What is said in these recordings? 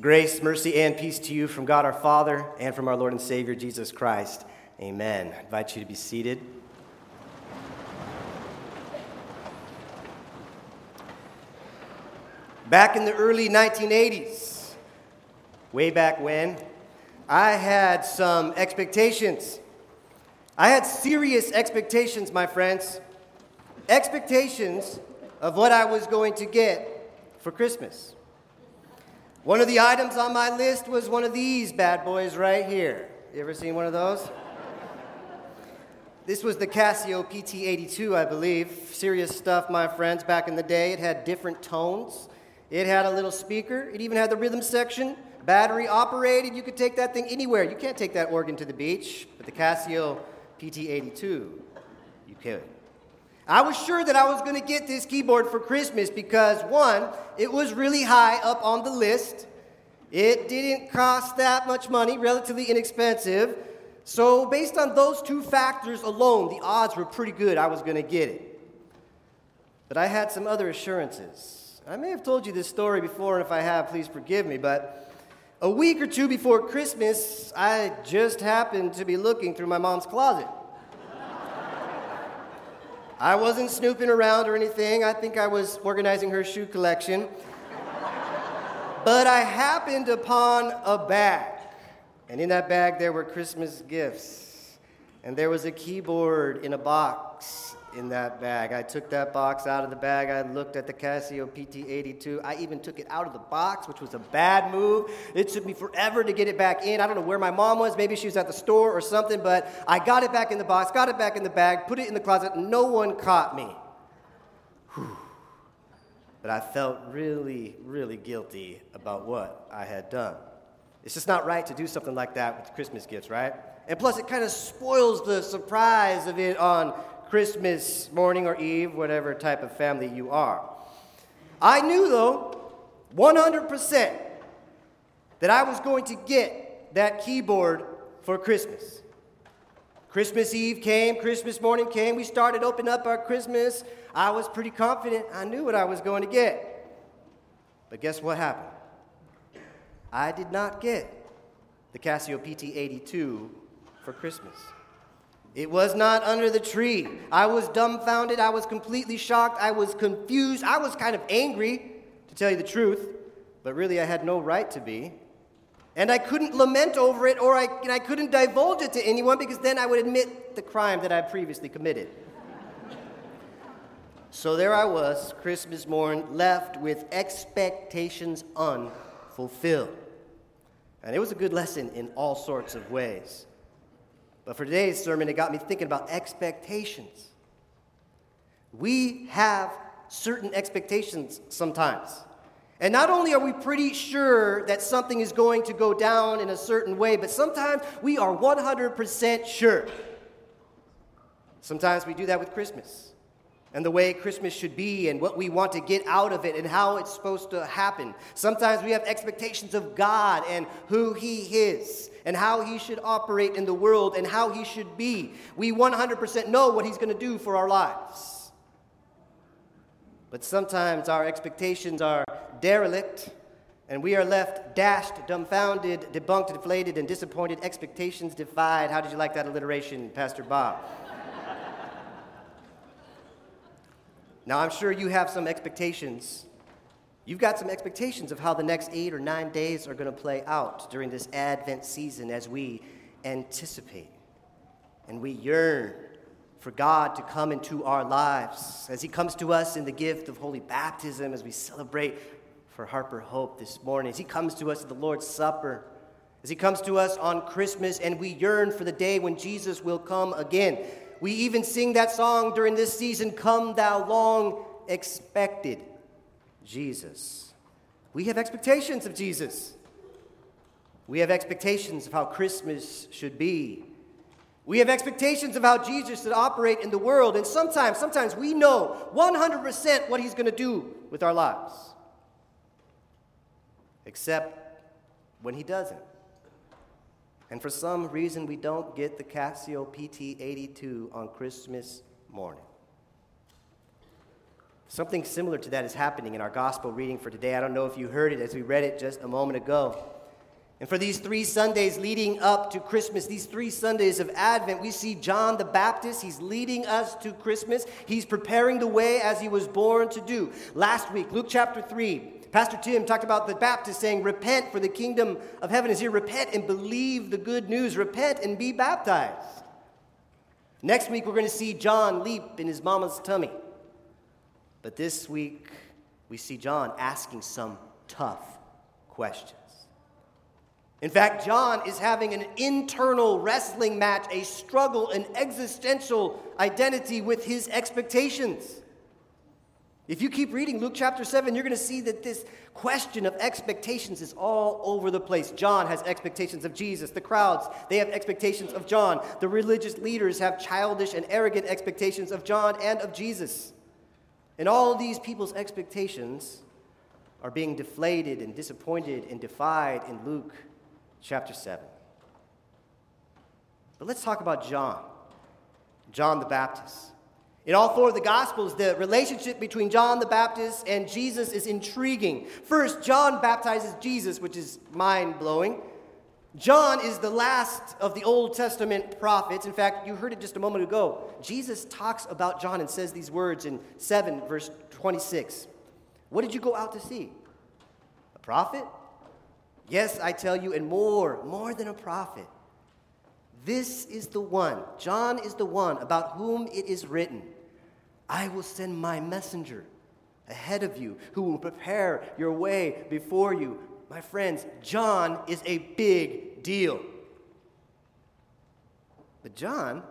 Grace, mercy, and peace to you from God our Father and from our Lord and Savior Jesus Christ. Amen. I invite you to be seated. Back in the early 1980s, way back when, I had some expectations. I had serious expectations, my friends. Expectations of what I was going to get for Christmas. One of the items on my list was one of these bad boys right here. You ever seen one of those? This was the Casio PT82, I believe. Serious stuff, my friends, back in the day. It had different tones. It had a little speaker. It even had the rhythm section. Battery operated. You could take that thing anywhere. You can't take that organ to the beach, but the Casio PT82, you could. I was sure that I was going to get this keyboard for Christmas because, one, it was really high up on the list. It didn't cost that much money, relatively inexpensive. So, based on those two factors alone, the odds were pretty good I was going to get it. But I had some other assurances. I may have told you this story before, and if I have, please forgive me. But a week or two before Christmas, I just happened to be looking through my mom's closet. I wasn't snooping around or anything. I think I was organizing her shoe collection. but I happened upon a bag. And in that bag, there were Christmas gifts. And there was a keyboard in a box in that bag. I took that box out of the bag. I looked at the Casio PT82. I even took it out of the box, which was a bad move. It took me forever to get it back in. I don't know where my mom was. Maybe she was at the store or something, but I got it back in the box, got it back in the bag, put it in the closet. No one caught me. Whew. But I felt really, really guilty about what I had done. It's just not right to do something like that with Christmas gifts, right? And plus, it kind of spoils the surprise of it on Christmas morning or Eve, whatever type of family you are. I knew, though, 100% that I was going to get that keyboard for Christmas. Christmas Eve came, Christmas morning came, we started opening up our Christmas. I was pretty confident I knew what I was going to get. But guess what happened? I did not get the Casio PT82 for Christmas. It was not under the tree. I was dumbfounded. I was completely shocked. I was confused. I was kind of angry, to tell you the truth, but really I had no right to be. And I couldn't lament over it or I, I couldn't divulge it to anyone because then I would admit the crime that I previously committed. so there I was, Christmas morn, left with expectations unfulfilled. And it was a good lesson in all sorts of ways. But for today's sermon, it got me thinking about expectations. We have certain expectations sometimes. And not only are we pretty sure that something is going to go down in a certain way, but sometimes we are 100% sure. Sometimes we do that with Christmas and the way Christmas should be and what we want to get out of it and how it's supposed to happen. Sometimes we have expectations of God and who He is and how He should operate in the world and how He should be. We 100% know what He's going to do for our lives. But sometimes our expectations are derelict and we are left dashed, dumbfounded, debunked, deflated, and disappointed, expectations defied. How did you like that alliteration, Pastor Bob? Now, I'm sure you have some expectations. You've got some expectations of how the next eight or nine days are going to play out during this Advent season as we anticipate and we yearn for God to come into our lives as He comes to us in the gift of holy baptism, as we celebrate for Harper Hope this morning, as He comes to us at the Lord's Supper, as He comes to us on Christmas, and we yearn for the day when Jesus will come again. We even sing that song during this season, Come Thou Long Expected Jesus. We have expectations of Jesus. We have expectations of how Christmas should be. We have expectations of how Jesus should operate in the world. And sometimes, sometimes we know 100% what he's going to do with our lives. Except when he doesn't. And for some reason, we don't get the Casio PT82 on Christmas morning. Something similar to that is happening in our gospel reading for today. I don't know if you heard it as we read it just a moment ago. And for these three Sundays leading up to Christmas, these three Sundays of Advent, we see John the Baptist. He's leading us to Christmas. He's preparing the way as he was born to do. Last week, Luke chapter 3, Pastor Tim talked about the Baptist saying, Repent, for the kingdom of heaven is here. Repent and believe the good news. Repent and be baptized. Next week, we're going to see John leap in his mama's tummy. But this week, we see John asking some tough questions. In fact, John is having an internal wrestling match, a struggle, an existential identity with his expectations. If you keep reading Luke chapter 7, you're going to see that this question of expectations is all over the place. John has expectations of Jesus. The crowds, they have expectations of John. The religious leaders have childish and arrogant expectations of John and of Jesus. And all these people's expectations are being deflated and disappointed and defied in Luke chapter 7. But let's talk about John, John the Baptist. In all four of the Gospels, the relationship between John the Baptist and Jesus is intriguing. First, John baptizes Jesus, which is mind blowing. John is the last of the Old Testament prophets. In fact, you heard it just a moment ago. Jesus talks about John and says these words in 7, verse 26. What did you go out to see? A prophet? Yes, I tell you, and more, more than a prophet. This is the one, John is the one about whom it is written I will send my messenger ahead of you who will prepare your way before you. My friends, John is a big deal. But John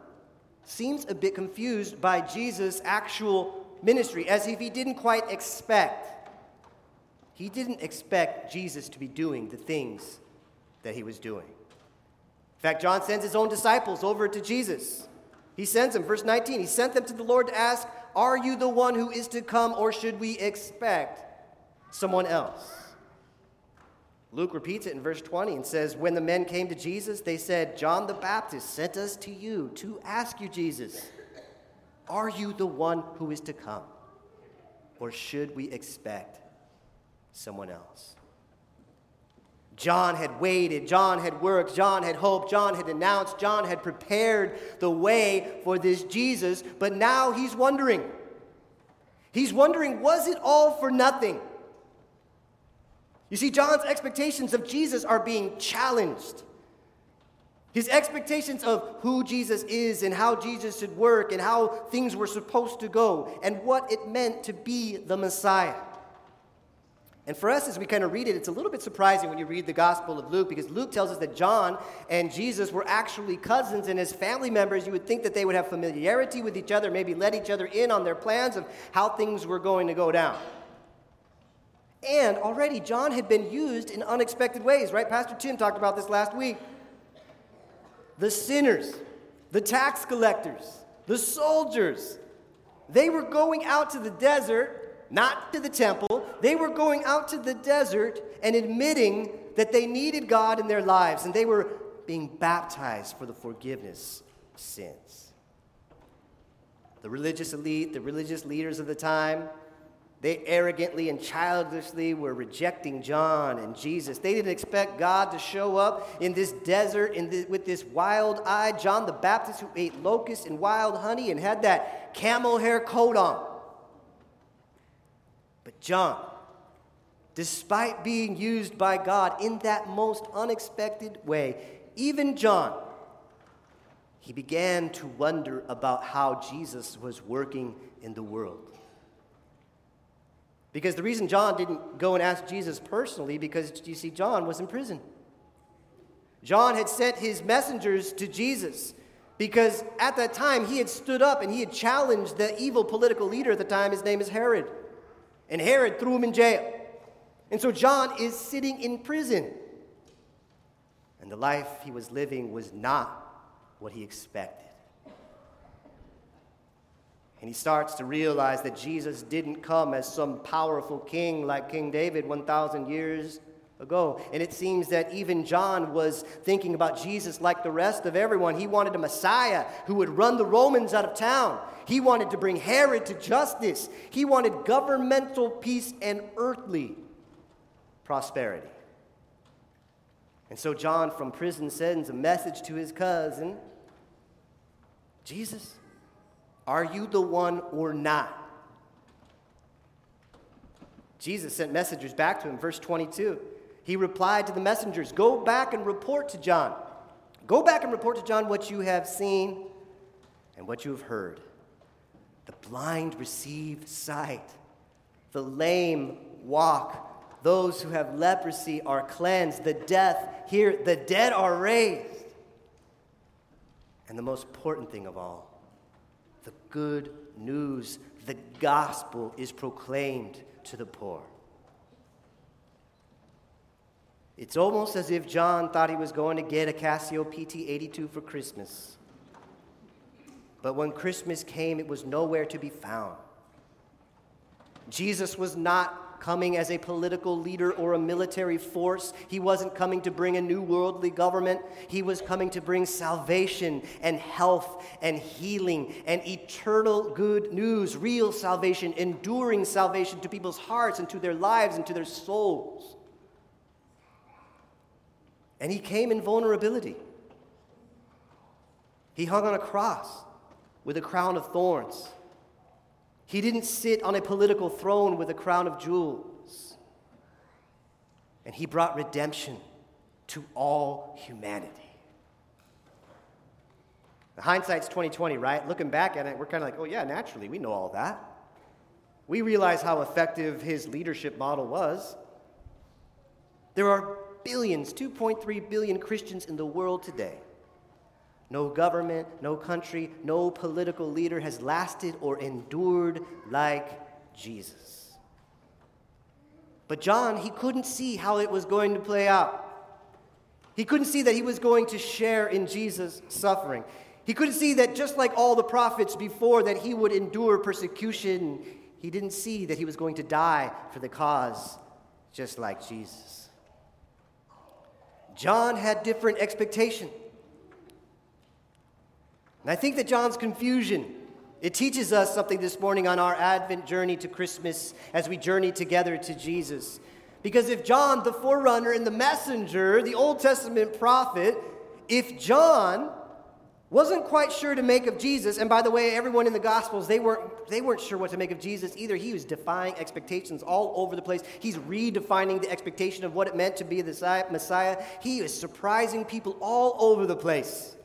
seems a bit confused by Jesus' actual ministry, as if he didn't quite expect. He didn't expect Jesus to be doing the things that he was doing. In fact, John sends his own disciples over to Jesus. He sends them, verse 19, he sent them to the Lord to ask, Are you the one who is to come, or should we expect someone else? Luke repeats it in verse 20 and says, When the men came to Jesus, they said, John the Baptist sent us to you to ask you, Jesus, are you the one who is to come? Or should we expect someone else? John had waited, John had worked, John had hoped, John had announced, John had prepared the way for this Jesus, but now he's wondering. He's wondering, was it all for nothing? You see, John's expectations of Jesus are being challenged. His expectations of who Jesus is and how Jesus should work and how things were supposed to go and what it meant to be the Messiah. And for us, as we kind of read it, it's a little bit surprising when you read the Gospel of Luke because Luke tells us that John and Jesus were actually cousins, and as family members, you would think that they would have familiarity with each other, maybe let each other in on their plans of how things were going to go down. And already, John had been used in unexpected ways, right? Pastor Tim talked about this last week. The sinners, the tax collectors, the soldiers, they were going out to the desert, not to the temple. They were going out to the desert and admitting that they needed God in their lives, and they were being baptized for the forgiveness of sins. The religious elite, the religious leaders of the time, they arrogantly and childishly were rejecting John and Jesus. They didn't expect God to show up in this desert in with this wild eyed John the Baptist who ate locusts and wild honey and had that camel hair coat on. But John, despite being used by God in that most unexpected way, even John, he began to wonder about how Jesus was working in the world. Because the reason John didn't go and ask Jesus personally, because you see, John was in prison. John had sent his messengers to Jesus because at that time he had stood up and he had challenged the evil political leader at the time. His name is Herod. And Herod threw him in jail. And so John is sitting in prison. And the life he was living was not what he expected. And he starts to realize that Jesus didn't come as some powerful king like King David 1,000 years ago. And it seems that even John was thinking about Jesus like the rest of everyone. He wanted a Messiah who would run the Romans out of town. He wanted to bring Herod to justice. He wanted governmental peace and earthly prosperity. And so John from prison sends a message to his cousin Jesus, are you the one or not? Jesus sent messengers back to him, verse 22. He replied to the messengers, Go back and report to John. Go back and report to John what you have seen and what you have heard. The blind receive sight, the lame walk, those who have leprosy are cleansed, the deaf hear, the dead are raised. And the most important thing of all, the good news, the gospel is proclaimed to the poor. It's almost as if John thought he was going to get a Casio PT82 for Christmas. But when Christmas came, it was nowhere to be found. Jesus was not coming as a political leader or a military force. He wasn't coming to bring a new worldly government. He was coming to bring salvation and health and healing and eternal good news, real salvation, enduring salvation to people's hearts and to their lives and to their souls. And he came in vulnerability. He hung on a cross with a crown of thorns. He didn't sit on a political throne with a crown of jewels. And he brought redemption to all humanity. The hindsight's 2020, right? Looking back at it, we're kind of like, oh yeah, naturally, we know all that. We realize how effective his leadership model was. There are billions, 2.3 billion Christians in the world today. No government, no country, no political leader has lasted or endured like Jesus. But John, he couldn't see how it was going to play out. He couldn't see that he was going to share in Jesus' suffering. He couldn't see that just like all the prophets before that he would endure persecution. He didn't see that he was going to die for the cause just like Jesus. John had different expectation. And I think that John's confusion it teaches us something this morning on our Advent journey to Christmas as we journey together to Jesus. Because if John, the forerunner and the messenger, the Old Testament prophet, if John wasn't quite sure to make of Jesus. And by the way, everyone in the Gospels, they weren't, they weren't sure what to make of Jesus either. He was defying expectations all over the place. He's redefining the expectation of what it meant to be the Messiah. He is surprising people all over the place.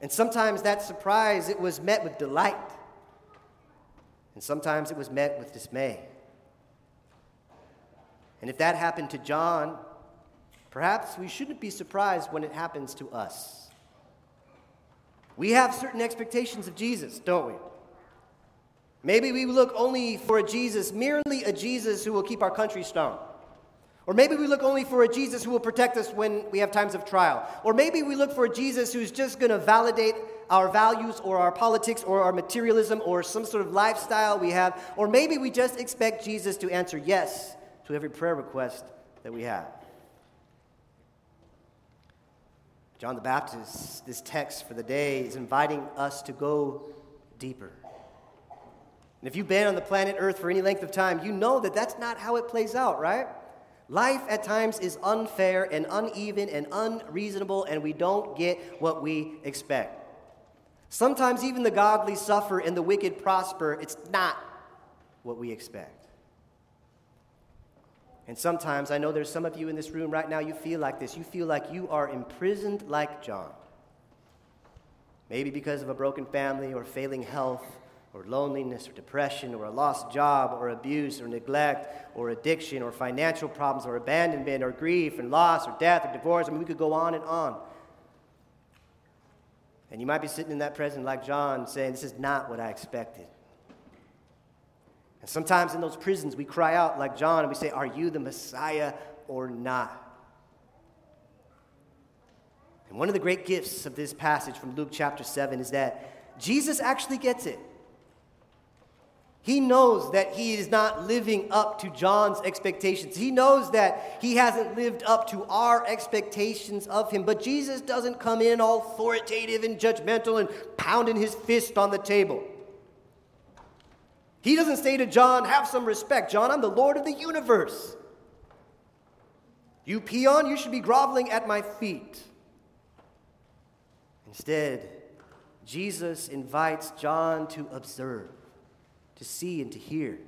And sometimes that surprise, it was met with delight. And sometimes it was met with dismay. And if that happened to John, perhaps we shouldn't be surprised when it happens to us. We have certain expectations of Jesus, don't we? Maybe we look only for a Jesus, merely a Jesus who will keep our country strong. Or maybe we look only for a Jesus who will protect us when we have times of trial. Or maybe we look for a Jesus who's just going to validate our values or our politics or our materialism or some sort of lifestyle we have. Or maybe we just expect Jesus to answer yes to every prayer request that we have. John the Baptist, this text for the day, is inviting us to go deeper. And if you've been on the planet Earth for any length of time, you know that that's not how it plays out, right? Life at times is unfair and uneven and unreasonable, and we don't get what we expect. Sometimes even the godly suffer and the wicked prosper. It's not what we expect. And sometimes I know there's some of you in this room right now, you feel like this. You feel like you are imprisoned like John. Maybe because of a broken family or failing health or loneliness or depression or a lost job or abuse or neglect or addiction or financial problems or abandonment or grief and loss or death or divorce. I mean, we could go on and on. And you might be sitting in that prison like John saying, This is not what I expected. And sometimes in those prisons, we cry out like John and we say, Are you the Messiah or not? And one of the great gifts of this passage from Luke chapter 7 is that Jesus actually gets it. He knows that he is not living up to John's expectations. He knows that he hasn't lived up to our expectations of him. But Jesus doesn't come in all authoritative and judgmental and pounding his fist on the table. He doesn't say to John, Have some respect. John, I'm the Lord of the universe. You peon, you should be groveling at my feet. Instead, Jesus invites John to observe to see and to hear.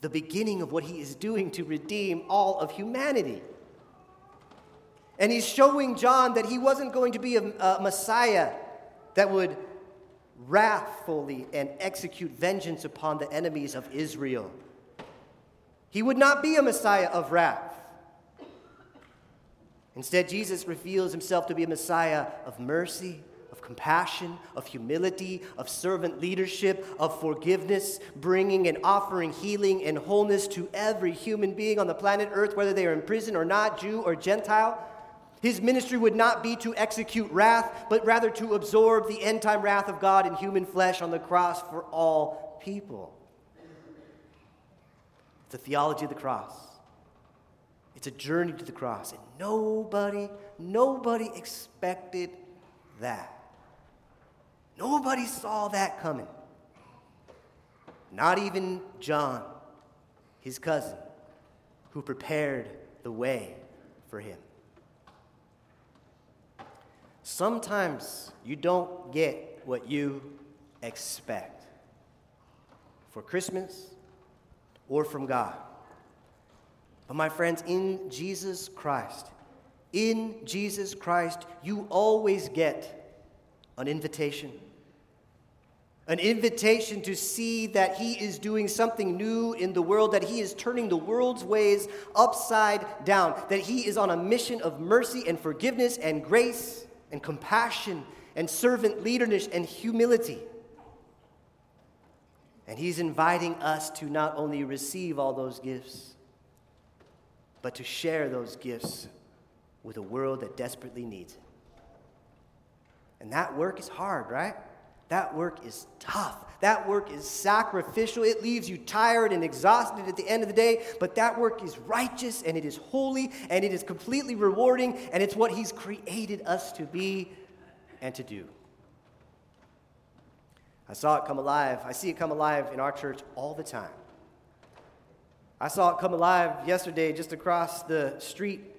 The beginning of what he is doing to redeem all of humanity. And he's showing John that he wasn't going to be a, a Messiah that would wrathfully and execute vengeance upon the enemies of Israel. He would not be a Messiah of wrath. Instead, Jesus reveals himself to be a Messiah of mercy of compassion, of humility, of servant leadership, of forgiveness, bringing and offering healing and wholeness to every human being on the planet Earth, whether they are in prison or not, Jew or Gentile. His ministry would not be to execute wrath, but rather to absorb the end time wrath of God in human flesh on the cross for all people. It's a theology of the cross. It's a journey to the cross. And nobody, nobody expected that. Nobody saw that coming. Not even John, his cousin, who prepared the way for him. Sometimes you don't get what you expect. For Christmas or from God. But, my friends, in Jesus Christ, in Jesus Christ, you always get an invitation. An invitation to see that He is doing something new in the world, that He is turning the world's ways upside down, that He is on a mission of mercy and forgiveness and grace and compassion and servant leadership and humility. And He's inviting us to not only receive all those gifts, but to share those gifts with a world that desperately needs it. And that work is hard, right? That work is tough. That work is sacrificial. It leaves you tired and exhausted at the end of the day, but that work is righteous and it is holy and it is completely rewarding and it's what He's created us to be and to do. I saw it come alive. I see it come alive in our church all the time. I saw it come alive yesterday just across the street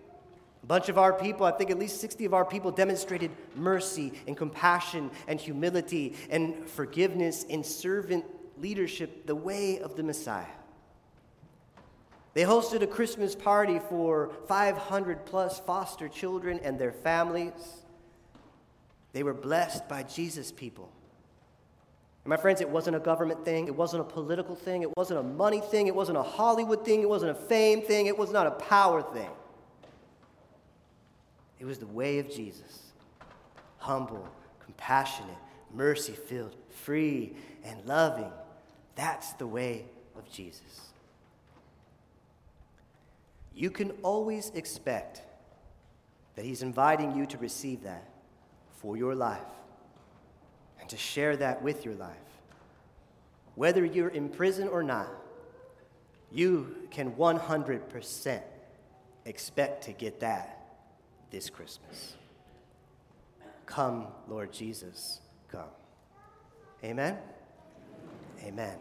a bunch of our people, I think at least 60 of our people, demonstrated mercy and compassion and humility and forgiveness and servant leadership the way of the Messiah. They hosted a Christmas party for 500 plus foster children and their families. They were blessed by Jesus' people. And my friends, it wasn't a government thing. It wasn't a political thing. It wasn't a money thing. It wasn't a Hollywood thing. It wasn't a fame thing. It was not a power thing. It was the way of Jesus humble, compassionate, mercy filled, free, and loving. That's the way of Jesus. You can always expect that He's inviting you to receive that for your life and to share that with your life. Whether you're in prison or not, you can 100% expect to get that this Christmas. Come, Lord Jesus, come. Amen? Amen.